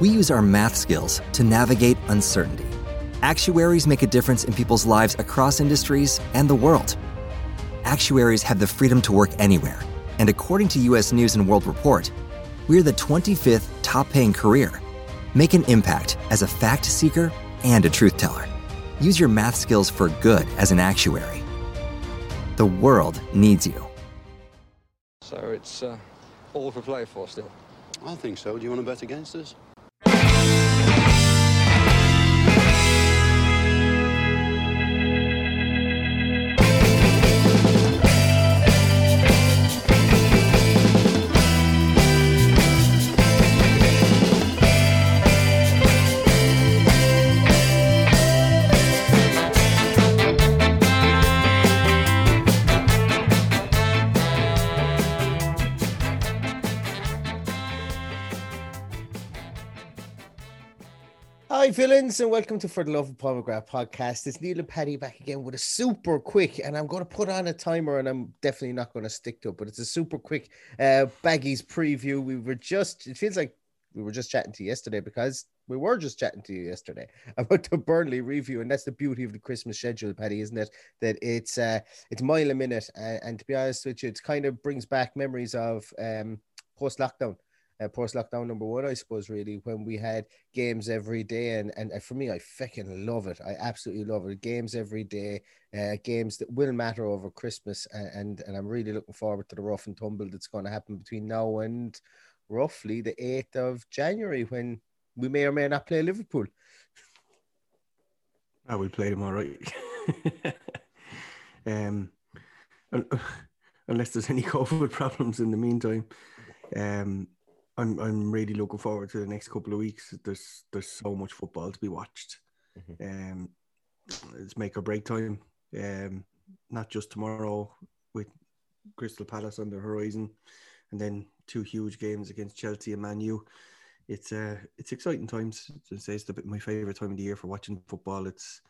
we use our math skills to navigate uncertainty. Actuaries make a difference in people's lives across industries and the world. Actuaries have the freedom to work anywhere, and according to US News and World Report, we're the 25th top paying career. Make an impact as a fact seeker and a truth teller. Use your math skills for good as an actuary. The world needs you. So it's uh, all for play for still. I think so. Do you want to bet against us? Thank you. Villains, and welcome to For the Love of McGrath podcast. It's Neil and Paddy back again with a super quick, and I'm going to put on a timer, and I'm definitely not going to stick to it, but it's a super quick uh, Baggies preview. We were just, it feels like we were just chatting to you yesterday because we were just chatting to you yesterday about the Burnley review, and that's the beauty of the Christmas schedule, Paddy, isn't it? That it's uh, it's mile a minute, and, and to be honest with you, it kind of brings back memories of um, post lockdown uh, post lockdown number one, I suppose, really, when we had games every day. And, and for me, I fucking love it. I absolutely love it. Games every day, uh, games that will matter over Christmas. And, and, and I'm really looking forward to the rough and tumble that's going to happen between now and roughly the 8th of January when we may or may not play Liverpool. I will play them all right. um, unless there's any COVID problems in the meantime. Um, I'm I'm really looking forward to the next couple of weeks. There's there's so much football to be watched. Mm-hmm. Um, it's make or break time. Um, not just tomorrow with Crystal Palace on the horizon, and then two huge games against Chelsea and Man U. It's uh it's exciting times. It's, it's the, my favorite time of the year for watching football. It's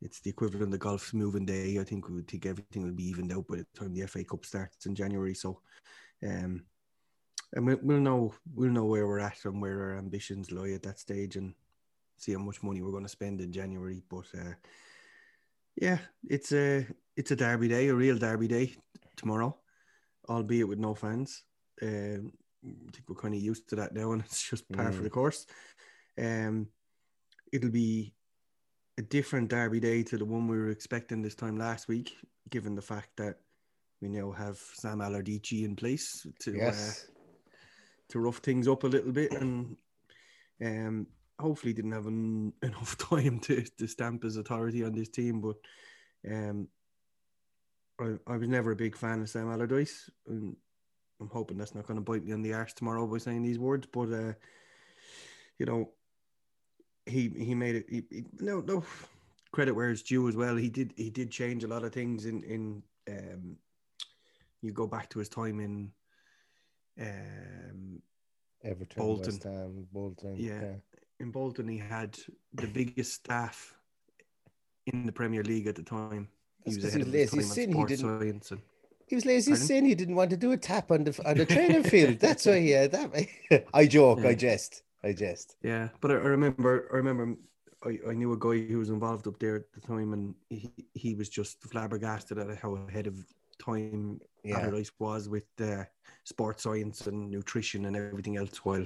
it's the equivalent of the golf's moving day. I think we would think everything will be evened out by the time the FA Cup starts in January. So, um, and we, will know we'll know where we're at and where our ambitions lie at that stage and see how much money we're going to spend in January. But uh, yeah, it's a it's a derby day, a real derby day tomorrow, albeit with no fans. Um, I think we're kind of used to that now, and it's just par mm. for the course. Um, it'll be a different derby day to the one we were expecting this time last week, given the fact that we now have Sam Allardyce in place to uh, yes. uh, to rough things up a little bit and um, hopefully didn't have enough time to, to stamp his authority on this team. But um, I, I was never a big fan of Sam Allardyce. And I'm hoping that's not going to bite me on the arse tomorrow by saying these words. But, uh, you know, he he made it. He, he, no, no credit where it's due as well. He did he did change a lot of things in in. Um, you go back to his time in um, Everton, Bolton. West Ham, Bolton. Yeah. yeah. In Bolton, he had the biggest staff in the Premier League at the time. He was, he was lazy sin. He didn't. And, he was lazy sin. He didn't want to do a tap on the on the training field. That's why. Yeah, that. I joke. Yeah. I jest. I jest. Yeah, but I, I remember. I remember. I, I knew a guy who was involved up there at the time, and he, he was just flabbergasted at how ahead of time Yeah. Allardyce was with uh, sports science and nutrition and everything else, while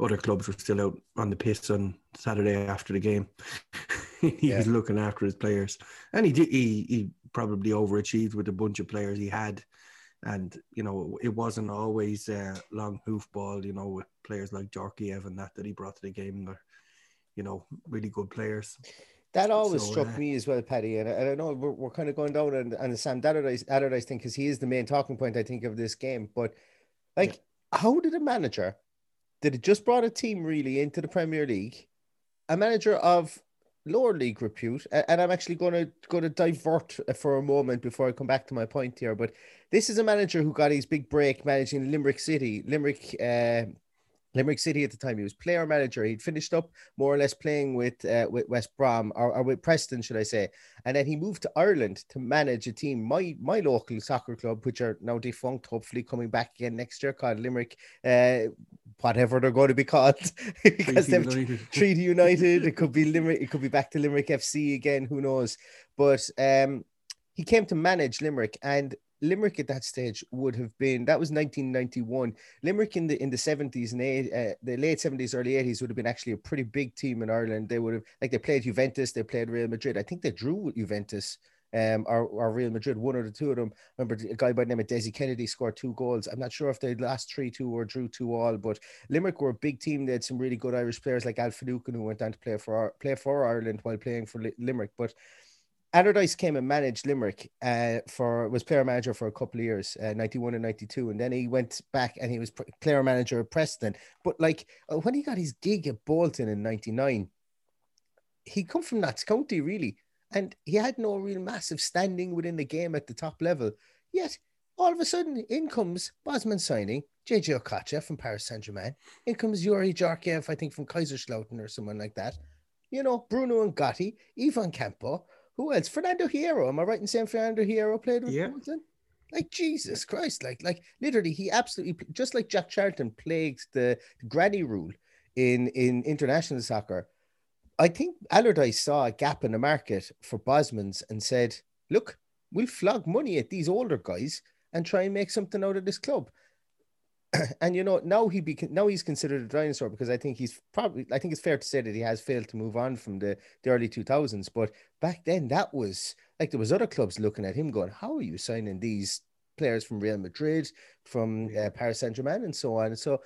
other clubs were still out on the piss on Saturday after the game. he Yeah. was looking after his players, and he did. He, he probably overachieved with a bunch of players he had, and you know it wasn't always uh, long hoofball. You know, with players like Djorkaeff and that that he brought to the game. They're, you know, really good players. That always So, struck uh, me as well, Paddy. And I, and I know we're, we're kind of going down on, on the Sam Allardyce, Allardyce thing because he is the main talking point, I think, of this game. But like, how did a manager that had just brought a team really into the Premier League, a manager of lower league repute, and I'm actually going to going to divert for a moment before I come back to my point here. But this is a manager who got his big break managing Limerick City, Limerick. Uh, Limerick City at the time. He was player manager. He'd finished up more or less playing with uh, with West Brom or, or with Preston, should I say? And then he moved to Ireland to manage a team, my my local soccer club, which are now defunct, hopefully coming back again next year, called Limerick, uh, whatever they're going to be called, because Treaty United. Treaty United. It could be Limerick. It could be back to Limerick FC again. Who knows? But um, he came to manage Limerick, and Limerick at that stage would have been that was 1991. Limerick in the in the 70s and eight, uh, the late 70s, early 80s would have been actually a pretty big team in Ireland. They would have like they played Juventus, they played Real Madrid. I think they drew with Juventus. Um, or, or Real Madrid, one or the two of them. Remember a guy by the name of Desi Kennedy scored two goals. I'm not sure if they lost three two or drew two all, but Limerick were a big team. They had some really good Irish players like Al who went on to play for play for Ireland while playing for Limerick. But Allardyce came and managed Limerick uh, for was player manager for a couple of years, uh, 91 and 92, and then he went back and he was player manager of Preston. But like uh, when he got his gig at Bolton in 99, he come from Notts County really, and he had no real massive standing within the game at the top level. Yet all of a sudden, in comes Bosman signing JJ Okocha from Paris Saint Germain. In comes Youri Djorkaeff, I think from Kaiserslautern or someone like that. You know, Bruno N'Gotty, Ivan Campo. Who else? Fernando Hierro. Am I right in saying Fernando Hierro played with Yeah. Bolton? Like Jesus Christ! Like, like literally, he absolutely just like Jack Charlton plagued the granny rule in in international soccer. I think Allardyce saw a gap in the market for Bosmans and said, "Look, we'll flog money at these older guys and try and make something out of this club." and you know, now he be now he's considered a dinosaur because I think he's probably I think it's fair to say that he has failed to move on from the, the early two thousands. But back then, that was like there was other clubs looking at him going, "How are you signing these players from Real Madrid, from uh, Paris Saint Germain, and so on?" And so,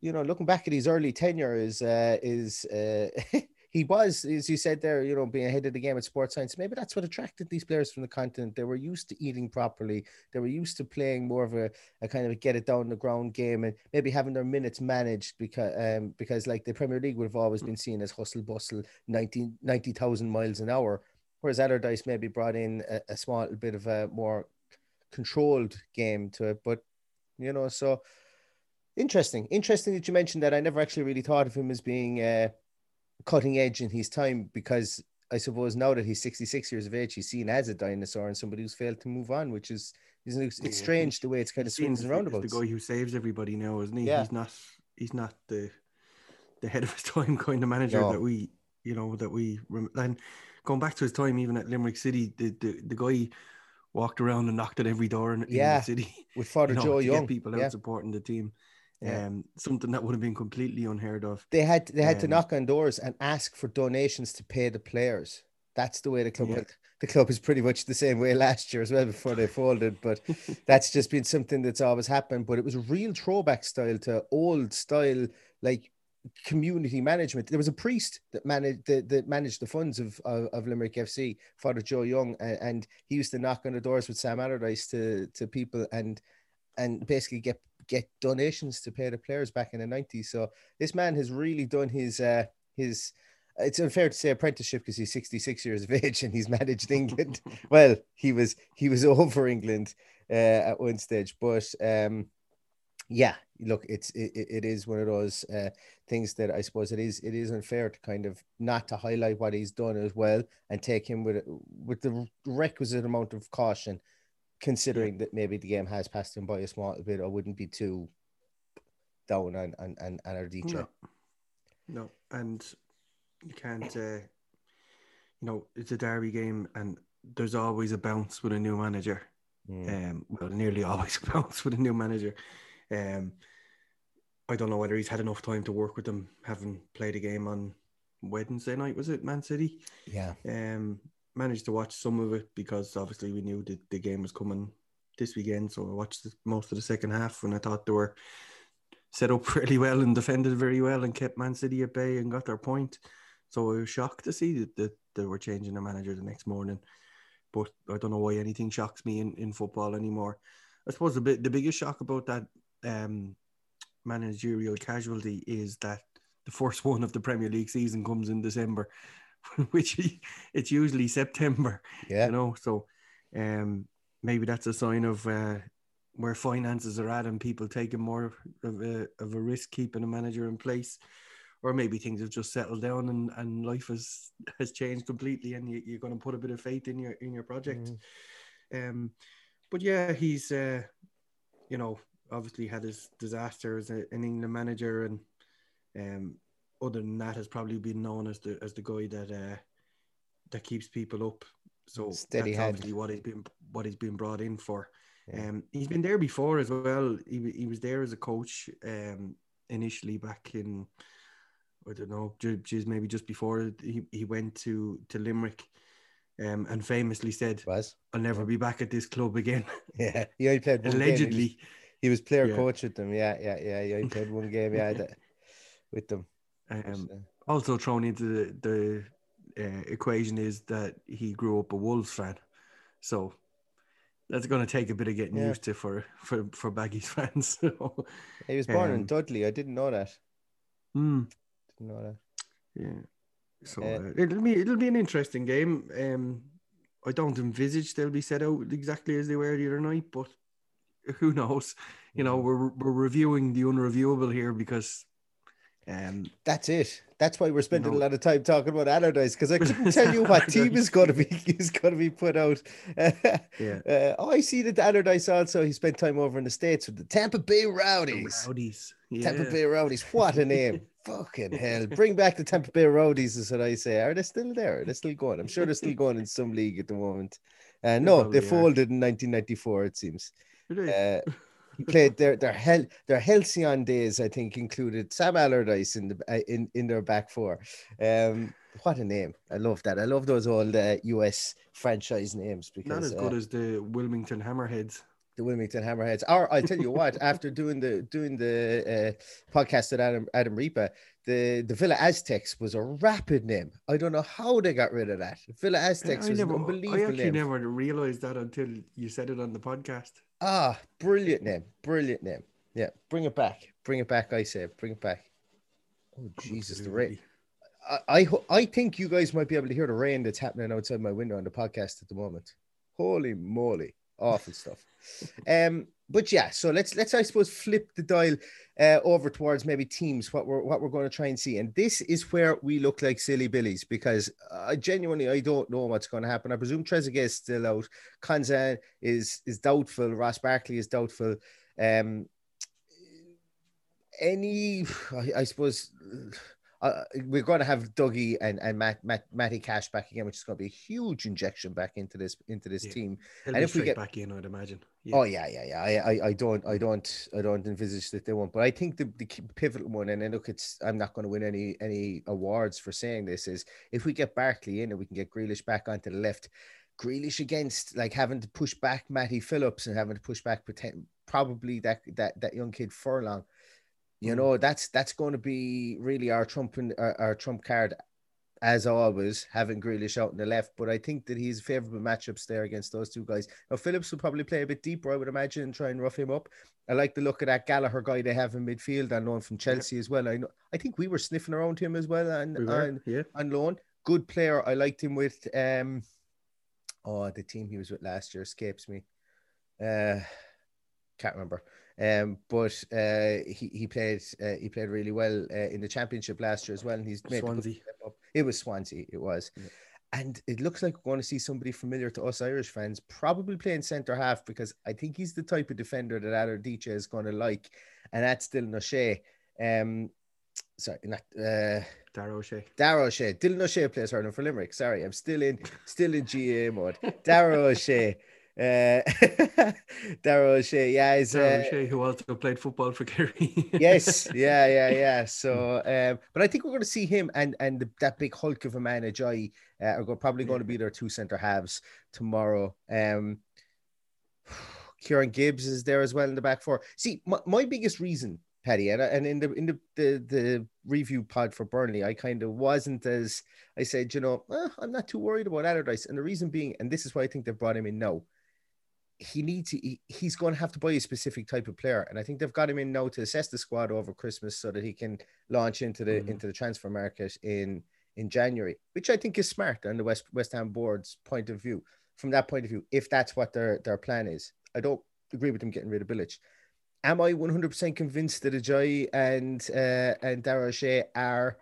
you know, looking back at his early tenure is uh, is uh, he was, as you said there, you know, being ahead of the game at sports science. Maybe that's what attracted these players from the continent. They were used to eating properly. They were used to playing more of a, a kind of a get it down the ground game and maybe having their minutes managed because um because like the Premier League would have always been seen as hustle bustle 90 90,000 miles an hour. Whereas Allardyce maybe brought in a, a small bit of a more controlled game to it. But you know, so interesting. Interesting that you mentioned that. I never actually really thought of him as being uh, cutting edge in his time because I suppose now that he's 66 years of age, he's seen as a dinosaur and somebody who's failed to move on, which is isn't it- it's Yeah, strange the way it's kind of seen swings and roundabouts. The guy who saves everybody now, isn't he? Yeah. He's not. He's not the the head of his time kind of manager No. that we, you know, that we. And going back to his time, even at Limerick City, the the, the guy walked around and knocked at every door in, in the city. With Father you know, Joe Young, people out yeah. supporting the team. Yeah. Um, something that would have been completely unheard of. they had they had to Um, knock on doors and ask for donations to pay the players. That's the way the club. Yeah. The club is pretty much the same way last year as well before they folded, but that's just been something that's always happened. But it was a real throwback style to old style, like community management. There was a priest that managed that, that managed the funds of, of, of Limerick FC, Father Joe Young, and, and he used to knock on the doors with Sam Allardyce to to people and and basically get get donations to pay the players back in the 90s. So this man has really done his uh his it's unfair to say apprenticeship because he's 66 years of age and he's managed England. well, he was he was over England uh, at one stage, but um yeah, look, it's it, it is one of those uh, things that I suppose it is it is unfair to kind of not to highlight what he's done as well and take him with with the requisite amount of caution, considering that maybe the game has passed him by a small bit. I wouldn't be too down on on on, on Ardita. No. No, and you can't. Uh, you know, it's a derby game, and there's always a bounce with a new manager. Mm. Um, well, nearly always bounce with a new manager. Um, I don't know whether he's had enough time to work with them, having played a game on Wednesday night. Was it Man City? Yeah. Um, managed to watch some of it because obviously we knew that the game was coming this weekend. So I watched the, most of the second half, and I thought they were set up really well and defended very well and kept Man City at bay and got their point. So I was shocked to see that, that they were changing the manager the next morning. But I don't know why anything shocks me in, in football anymore. I suppose the bit, the biggest shock about that um, managerial casualty is that the first one of the Premier League season comes in December, which it's usually September. Yeah. You know, so um, maybe that's a sign of uh, where finances are at and people taking more of a, of a risk keeping a manager in place. Or maybe things have just settled down and, and life has has changed completely, and you, you're going to put a bit of faith in your in your project. Um, but yeah, he's uh, you know obviously had his disaster as a, an England manager, and um, other than that, has probably been known as the as the guy that uh, that keeps people up. So Steady that's obviously what he's been what he's been brought in for. Yeah. Um, he's been there before as well. He, he was there as a coach um, initially back in I don't know, just maybe just before he, he went to to Limerick, um, and famously said, Was. "I'll never be back at this club again." Yeah. He only played one game. He was- Allegedly, He was player Yeah. coach with them. Yeah, yeah, yeah. He only played one game. Yeah, with them. Um, also thrown into the, the uh, equation is that he grew up a Wolves fan, so that's going to take a bit of getting Yeah. used to for for for Baggies fans. So, he was born in um, Dudley. I didn't know that. mm, Didn't know that. yeah. So Uh, uh, it'll be it'll be an interesting game. Um, I don't envisage they'll be set out exactly as they were the other night, but who knows? You know, we're we're reviewing the unreviewable here because, um, That's it. That's why we're spending know- a lot of time talking about Allardyce because I couldn't tell you what team is going to be is going to be put out. Yeah. Uh, oh, I see that Allardyce also he spent time over in the states with the Tampa Bay Rowdies. Rowdies, Tampa. Bay Rowdies. What a name! Fucking hell! Bring back the Tampa Bay Rowdies is what I say. Are they still there? They're still going. I'm sure they're still going in some league at the moment. Uh, no, they are. folded in 1994. It seems. Really? Uh, he played their their hell their halcyon days. I think included Sam Allardyce in the uh, in in their back four. Um, what a name! I love that. I love those old uh, US franchise names because Not as uh, good as the Wilmington Hammerheads. the Wilmington Hammerheads. Or I'll tell you what, after doing the doing the uh, podcast with Adam Adam Reaper, the the Villa Aztecs was a rapid name. I don't know how they got rid of that. Villa Aztecs I, was never, an I actually name. never realized that until you said it on the podcast. Ah, brilliant name, brilliant name. Yeah, bring it back, bring it back. I say, bring it back. Oh Jesus, the rain. I, I I think you guys might be able to hear the rain that's happening outside my window on the podcast at the moment. Holy moly, awful stuff. Um, but yeah, so let's let's I suppose flip the dial uh, over towards maybe teams what we're what we're going to try and see, and this is where we look like silly billies because I genuinely I don't know what's going to happen. I presume Trezeguet is still out, Konsa is is doubtful, Ross Barkley is doubtful. Um, any, I, I suppose, uh, we're going to have Dougie and and Matt, Matt Matty Cash back again, which is going to be a huge injection back into this into this Yeah. team. He'll And if we get- back in, I'd imagine. Oh yeah, yeah, yeah. I, I, I don't, I don't, I don't envisage that they won't. But I think the, the pivotal one, and then look, it's I'm not going to win any any awards for saying this, is if we get Barkley in and we can get Grealish back onto the left, Grealish against like having to push back Matty Phillips and having to push back pretend, probably that that that young kid Furlong. You know, that's that's going to be really our trump in, our, our trump card as always, having Grealish out on the left, but I think that he's a favourable matchups there against those two guys. Now, Phillips will probably play a bit deeper, I would imagine, and try and rough him up. I like the look of that Gallagher guy they have in midfield on loan from Chelsea as well. I know, I think we were sniffing around him as well and We on, yeah. on loan. Good player. I liked him with, um, oh, the team he was with last year escapes me. Uh, can't remember. Um, but uh, he he played uh, he played really well uh, in the championship last year as well, and he's made Swansea. up. It was Swansea, it was, and it looks like we're going to see somebody familiar to us Irish fans, probably playing centre half because I think he's the type of defender that Adder DJ is going to like, and that's Dylan O'Shea. Um, sorry, not uh, Dara O'Shea. Dara O'Shea. Dylan O'Shea plays hurling for Limerick. Sorry, I'm still in still in GA mode. Dara O'Shea. Uh, Dara O'Shea, yeah, he's uh, O'Shea, who also played football for Kerry. yes, yeah, yeah, yeah. So, um, but I think we're going to see him and and the, that big hulk of a man, Ajayi, uh, are go- probably going to be their two centre halves tomorrow. Um, Kieran Gibbs is there as well in the back four. See, my, my biggest reason, Paddy, and, and in the in the, the the review pod for Burnley, I kind of wasn't as I said, you know, "Eh, I'm not too worried about Allardyce, and the reason being, and this is why I think they've brought him in now. He needs to, he, he's going to have to buy a specific type of player, and I think they've got him in now to assess the squad over Christmas so that he can launch into the Mhm. into the transfer market in in January, which I think is smart on the West West Ham board's point of view. From that point of view, if that's what their their plan is, I don't agree with them getting rid of Bilic. Am I 100% convinced that Ajayi and uh, and Dara O'Shea are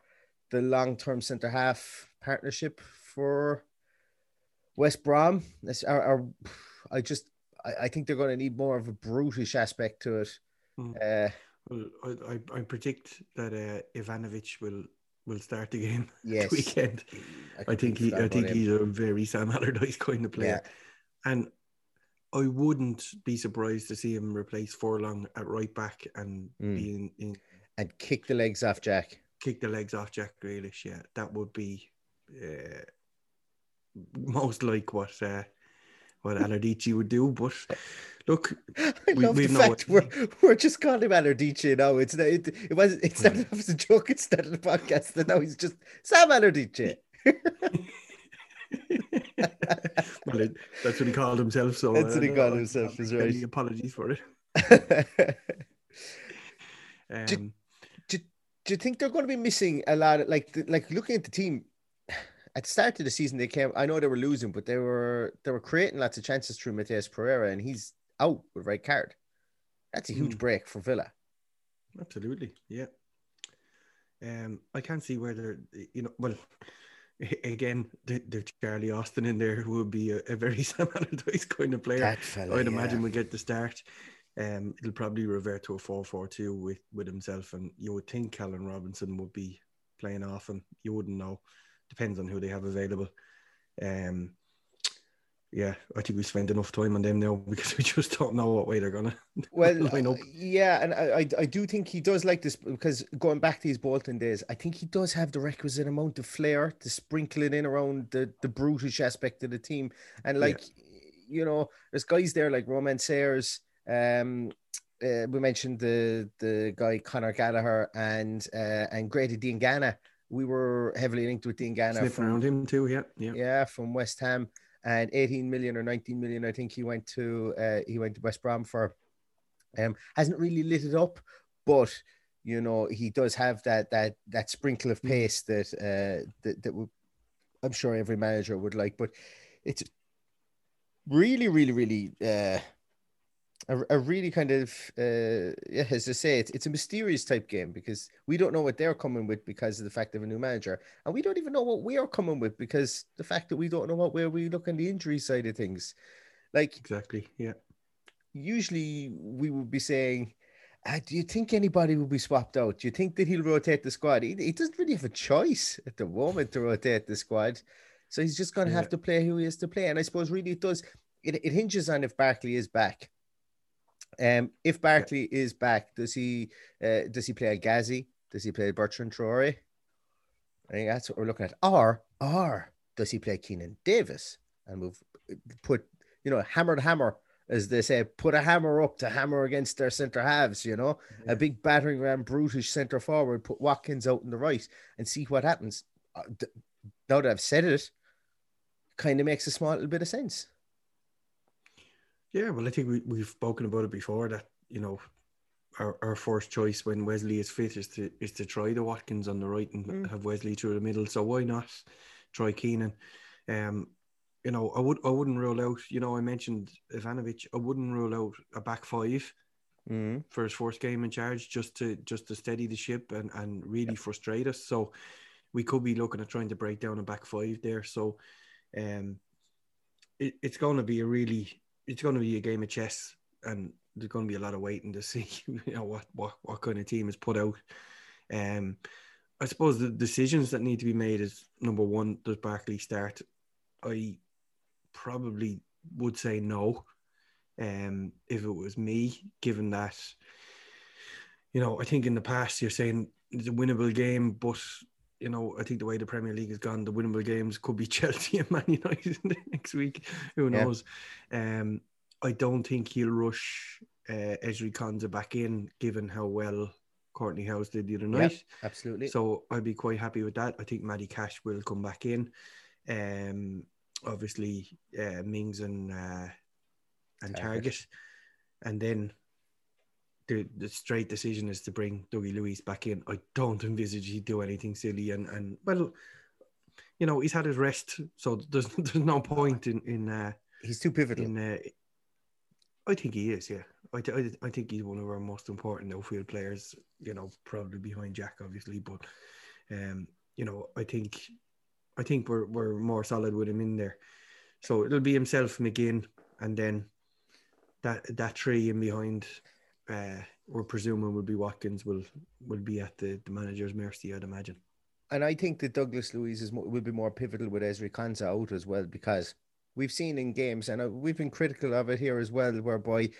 the long term centre half partnership for West Brom? This are, are I just I, I think they're going to need more of a brutish aspect to it. Hmm. Uh, Well, I, I, I predict that uh, Ivanovic will will start the game yes, weekend. I think completely he I think him. he's a very Sam Allardyce kind of player. Yeah. And I wouldn't be surprised to see him replace Furlong at right back and Mm. be in, in and kick the legs off Jack. kick the legs off Jack Grealish. Yeah, that would be uh, most like what uh, what Alardici would do. But look, I We- love we've the fact we're we're just calling him Alardice now. It's not, it, it was it started off as a joke. It started the podcast, and now he's just Sam Alardice. well, it, that's what he called himself. So That's what he uh, called himself, is right. Apologies for it. Um, do, do you think they're going to be missing a lot? Of, like, the- like looking at the team at the start of the season, they came. I know they were losing, but they were they were creating lots of chances through Matheus Pereira, and he's out with red card. That's a huge Hmm. break for Villa. Absolutely, yeah. Um, I can't see where they're, you know, well, again, the, Charlie Austin in there would be a, a very Sam Allardyce kind of player. That fella, I'd yeah. imagine we get the start. Um, it'll probably revert to a 4-4-2 with with himself, and you would think Callum Robinson would be playing off him. You wouldn't know. Depends on who they have available. Um, yeah, I think we spend enough time on them now because we just don't know what way they're gonna Well, line up. yeah, and I, I do think he does like this because going back to his Bolton days, I think he does have the requisite amount of flair to sprinkle it in around the the brutish aspect of the team, and Yeah. like you know, there's guys there like Romaine Sawyers. Um, uh, we mentioned the the guy Conor Gallagher and uh, and Grady Diangana. We were heavily linked with Diangana Sniffing from around him too. Yeah, yeah. yeah, from West Ham, and 18 million or 19 million, I think he went to uh, he went to West Brom for. Um, hasn't really lit it up, but you know he does have that that that sprinkle of pace that uh that that would, I'm sure every manager would like. But it's really, really, really uh a, a really kind of uh yeah, as I say, it's it's a mysterious type game because we don't know what they're coming with because of the fact of a new manager, and we don't even know what we are coming with because the fact that we don't know what where we look on the injury side of things. Like Exactly. Yeah. usually we would be saying, uh, do you think anybody will be swapped out? Do you think that he'll rotate the squad? He, he doesn't really have a choice at the moment to rotate the squad. So he's just going to have to play who he has to play. And I suppose really it does, it, it hinges on if Barkley is back. Um, if Barkley is back, does he uh, does he play a Ghazi? Does he play Bertrand Traore? I think that's what we're looking at. Or or does he play Keinan Davis and we've put you know hammer to hammer as they say, put a hammer up to hammer against their centre halves, you know, a big battering ram, brutish centre forward, put Watkins out in the right and see what happens. Uh, now that I've said it, kind of makes a small little bit of sense. Yeah, well, I think we, we've spoken about it before that, you know, our, our first choice when Wesley is fit is to is to try the Watkins on the right and Mm. have Wesley through the middle. So why not try Keenan? Um, you know, I would I wouldn't rule out, you know, I mentioned Ivanovic, I wouldn't rule out a back five Mm. for his first game in charge just to just to steady the ship and, and really frustrate us. So we could be looking at trying to break down a back five there. So um it, it's going to be a really it's going to be a game of chess and there's going to be a lot of waiting to see you know what what, what kind of team is put out um i suppose the decisions that need to be made is number one does barkley start i probably would say no. Um, if it was me, given that, you know, I think in the past you're saying it's a winnable game, but you know, I think the way the Premier League has gone, the winnable games could be Chelsea and Man United next week. Who Yeah. knows? Um, I don't think he'll rush uh, Ezri Konsa back in, given how well Courtney House did the other Yeah, night. absolutely. So I'd be quite happy with that. I think Matty Cash will come back in. Um, obviously uh, Mings and uh, and Targett. Targett, and then the the straight decision is to bring Dougie Luiz back in. I don't envisage he'd do anything silly, and and well, you know he's had his rest, so there's there's no point in in uh, He's too pivotal. in. Uh, I think he is, yeah. I, I, I think he's one of our most important outfield players. You know, probably behind Jack, obviously, but um, you know, I think I think we're we're more solid with him in there. So it'll be himself, McGinn, and then that that tree in behind. Uh, we're presuming will be Watkins. Will will be at the, the manager's mercy, I'd imagine. and I think that Douglas Luiz is will be more pivotal with Ezri Konsa out as well because we've seen in games and uh, we've been critical of it here as well, whereby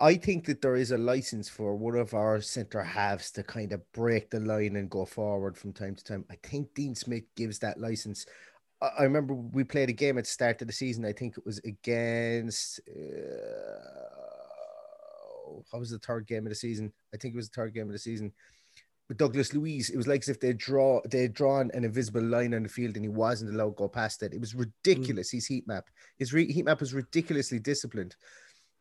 I think that there is a license for one of our centre halves to kind of break the line and go forward from time to time. I think Dean Smith gives that license. I I remember we played a game at the start of the season. I think it was against. Uh, how was the third game of the season? I think it was the third game of the season with Douglas Luiz, it was like as if they draw they had drawn an invisible line on the field and he wasn't allowed to go past it. It was ridiculous. His heat map, his re- heat map was ridiculously disciplined,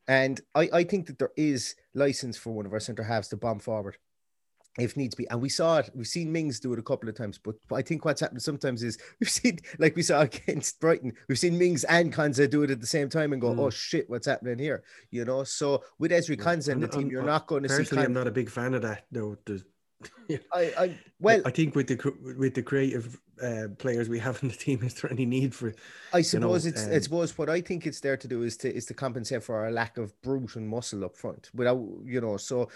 and I I think that there is license for one of our centre halves to bomb forward. If needs be, and we saw it, we've seen Mings do it a couple of times, but I think what's happened sometimes is we've seen, like we saw against Brighton, we've seen Mings and Konsa do it at the same time and go, Mm. "Oh shit, what's happening here?" You know. So with Ezri Konsa in the I'm- team, I'm- you're not going to see. Personally, I'm not a big fan of that. though. there's I, I well, I think with the with the creative uh, players we have in the team, is there any need for? I you know, suppose it's I um, suppose what I think it's there to do is to is to compensate for our lack of brute and muscle up front without you know so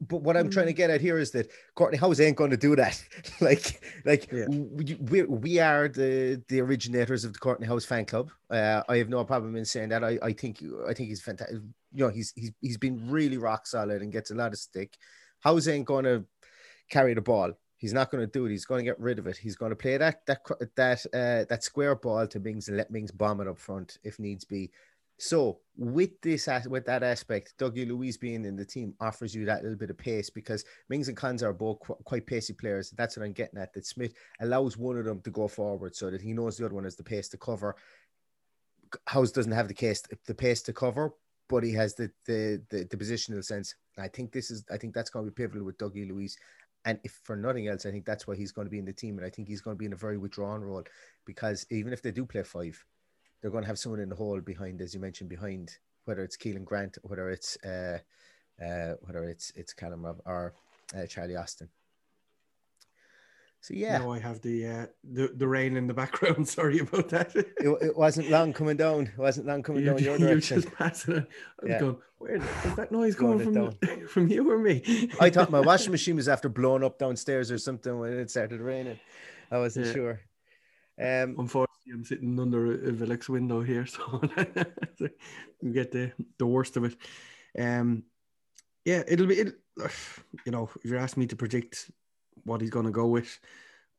but what I'm Mm. trying to get at here is that Courtney House ain't going to do that. like, like Yeah. we, we we are the the originators of the Courtney House fan club. Uh, I have no problem in saying that. I, I think I think he's fantastic. You know, he's he's he's been really rock solid and gets a lot of stick. House ain't going to carry the ball. He's not going to do it. He's going to get rid of it. He's going to play that that that uh, that square ball to Mings and let Mings bomb it up front if needs be. So with this with that aspect, Dougie Luiz being in the team offers you that little bit of pace because Mings and Konsa are both qu- quite pacey players. That's what I'm getting at. That Smith allows one of them to go forward so that he knows the other one has the pace to cover. House doesn't have the case the pace to cover, but he has the the the, the positional sense. I think this is I think that's going to be pivotal with Dougie Luiz. And if for nothing else, I think that's why he's going to be in the team. And I think he's going to be in a very withdrawn role because even if they do play five, they're going to have someone in the hole behind, as you mentioned, behind whether it's Karlan Grant, whether it's uh, uh, whether it's it's Callum Rob or uh, Charlie Austin. So yeah, Now I have the uh, the the rain in the background. Sorry about that. it, it wasn't long coming down. It wasn't long coming You're, down your you're direction. just passing it. I'm Yeah. going, where is that noise coming from? From you or me? I thought my washing machine was after blowing up downstairs or something when it started raining. I wasn't Yeah. sure. Um, Unfortunately, I'm sitting under a, Velux window here, so you get the the worst of it. Um, yeah, it'll be. It, you know, if you're asking me to predict what he's going to go with,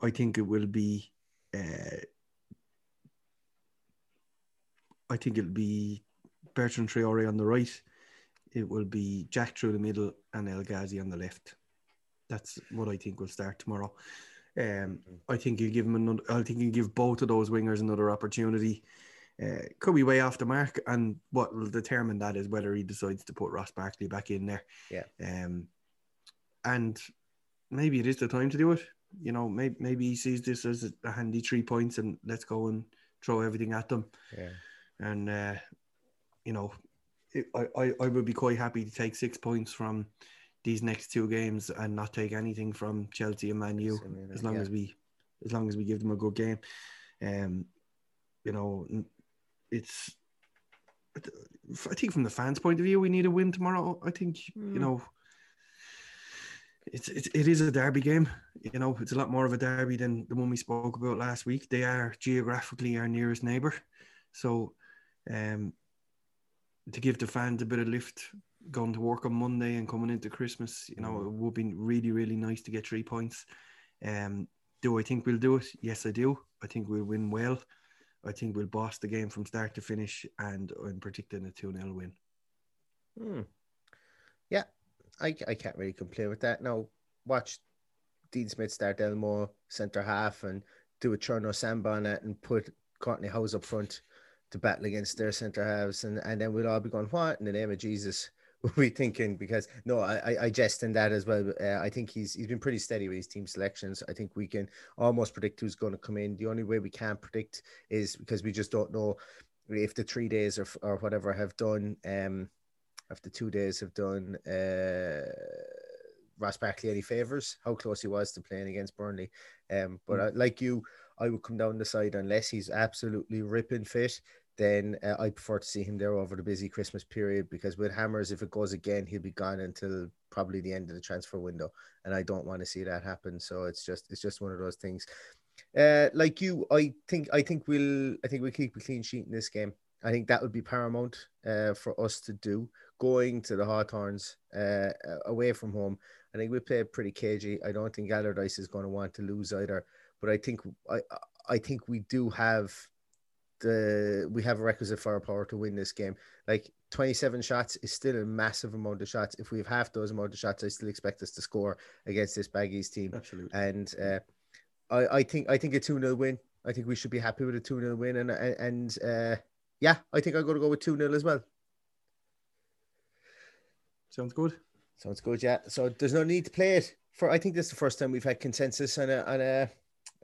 I think it will be. Uh, I think it'll be Bertrand Traore on the right. It will be Jack through the middle and El Ghazi on the left. That's what I think will start tomorrow. Um, I think he'll give him another. I think he'll give both of those wingers another opportunity. Uh, could be way off the mark, and what will determine that is whether he decides to put Ross Barkley back in there. Yeah. Um, and maybe it is the time to do it. You know, maybe maybe he sees this as a handy three points, and let's go and throw everything at them. yeah. And uh, you know, I, I I would be quite happy to take six points from these next two games and not take anything from Chelsea and Man U Chelsea and Man U, as long yeah. as we as long as we give them a good game. Um, you know, it's. I think from the fans' point of view, we need a win tomorrow. I think Mm. you know. It's, it's it is a derby game, you know. It's a lot more of a derby than the one we spoke about last week. They are geographically our nearest neighbour, so Um, to give the fans a bit of lift going to work on Monday and coming into Christmas, you know, it would be really, really nice to get three points. Um, do I think we'll do it? Yes, I do. I think we'll win well. I think we'll boss the game from start to finish, and I'm predicting a 2 0 win. Hmm. Yeah, I, I can't really complain with that. Now, watch Dean Smith start Elmo centre half and do a Cherno Samba on it and put Courtney House up front to battle against their centre halves. And, and then we'll all be going, What in the name of Jesus? we thinking because no, I I jest in that as well. Uh, I think he's he's been pretty steady with his team selections. I think we can almost predict who's going to come in. The only way we can't predict is because we just don't know if the three days or or whatever have done. Um, if the two days have done. Uh, Ross Barkley any favors, how close he was to playing against Burnley. Um, but mm. I, like you, I would come down the side unless he's absolutely ripping fit then uh, I prefer to see him there over the busy Christmas period because with Hammers, if it goes again, he'll be gone until probably the end of the transfer window, and I don't want to see that happen. So it's just it's just one of those things. Uh, like you, I think I think we'll I think we'll keep a clean sheet in this game. I think that would be paramount uh, for us to do. Going to the Hawthorns uh, away from home, I think we play pretty cagey. I don't think Allardyce is going to want to lose either, but I think I I think we do have the we have a requisite firepower to win this game. Like 27 shots is still a massive amount of shots. If we have half those amount of shots, I still expect us to score against this Baggies team. Absolutely. And uh, I, I think I think a 2 0 win. I think we should be happy with a 2 0 win. And and uh, yeah, I think I'm going to go with 2 0 as well. Sounds good. Sounds good, yeah. So there's no need to play it for. I think this is the first time we've had consensus on a on a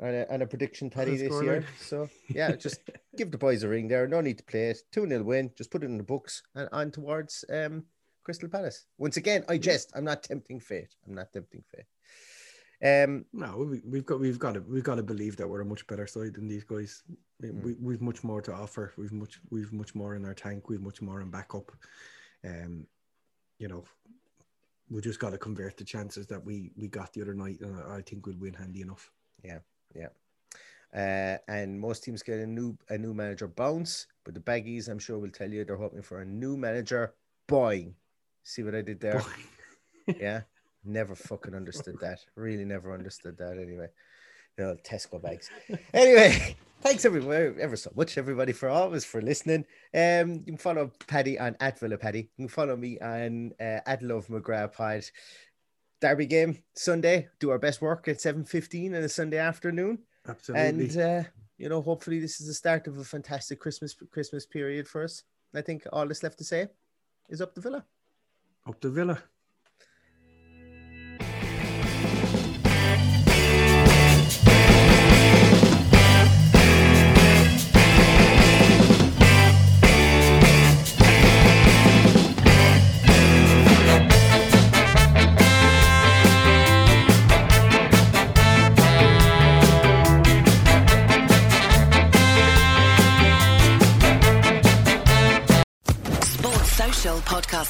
and a, and a prediction Paddy this year. So yeah, just give the boys a ring there. No need to play it. 2 0 win. Just put it in the books and on towards um, Crystal Palace. Once again, I jest. I'm not tempting fate. I'm not tempting fate. Um, no, we, have got we've got to we've got to believe that we're a much better side than these guys. We, mm. we, we've much more to offer. We've much we've much more in our tank. We've much more in backup. Um, you know, we just got to convert the chances that we we got the other night, and I think we'll win handy enough. Yeah, yeah. Uh, and most teams get a new a new manager bounce, but the baggies, I'm sure, will tell you they're hoping for a new manager boing. See what I did there? yeah, never fucking understood that. Really, never understood that. Anyway, you know, Tesco bags. anyway, thanks everybody ever so much, everybody, for always for listening. Um, you can follow Paddy on at Villa Paddy. You can follow me on uh, at Love McGrath Pod. Derby game Sunday. Do our best work at seven fifteen on a Sunday afternoon. Absolutely. And uh, you know, hopefully, this is the start of a fantastic Christmas Christmas period for us. I think all that's left to say is up the Villa. Up the Villa.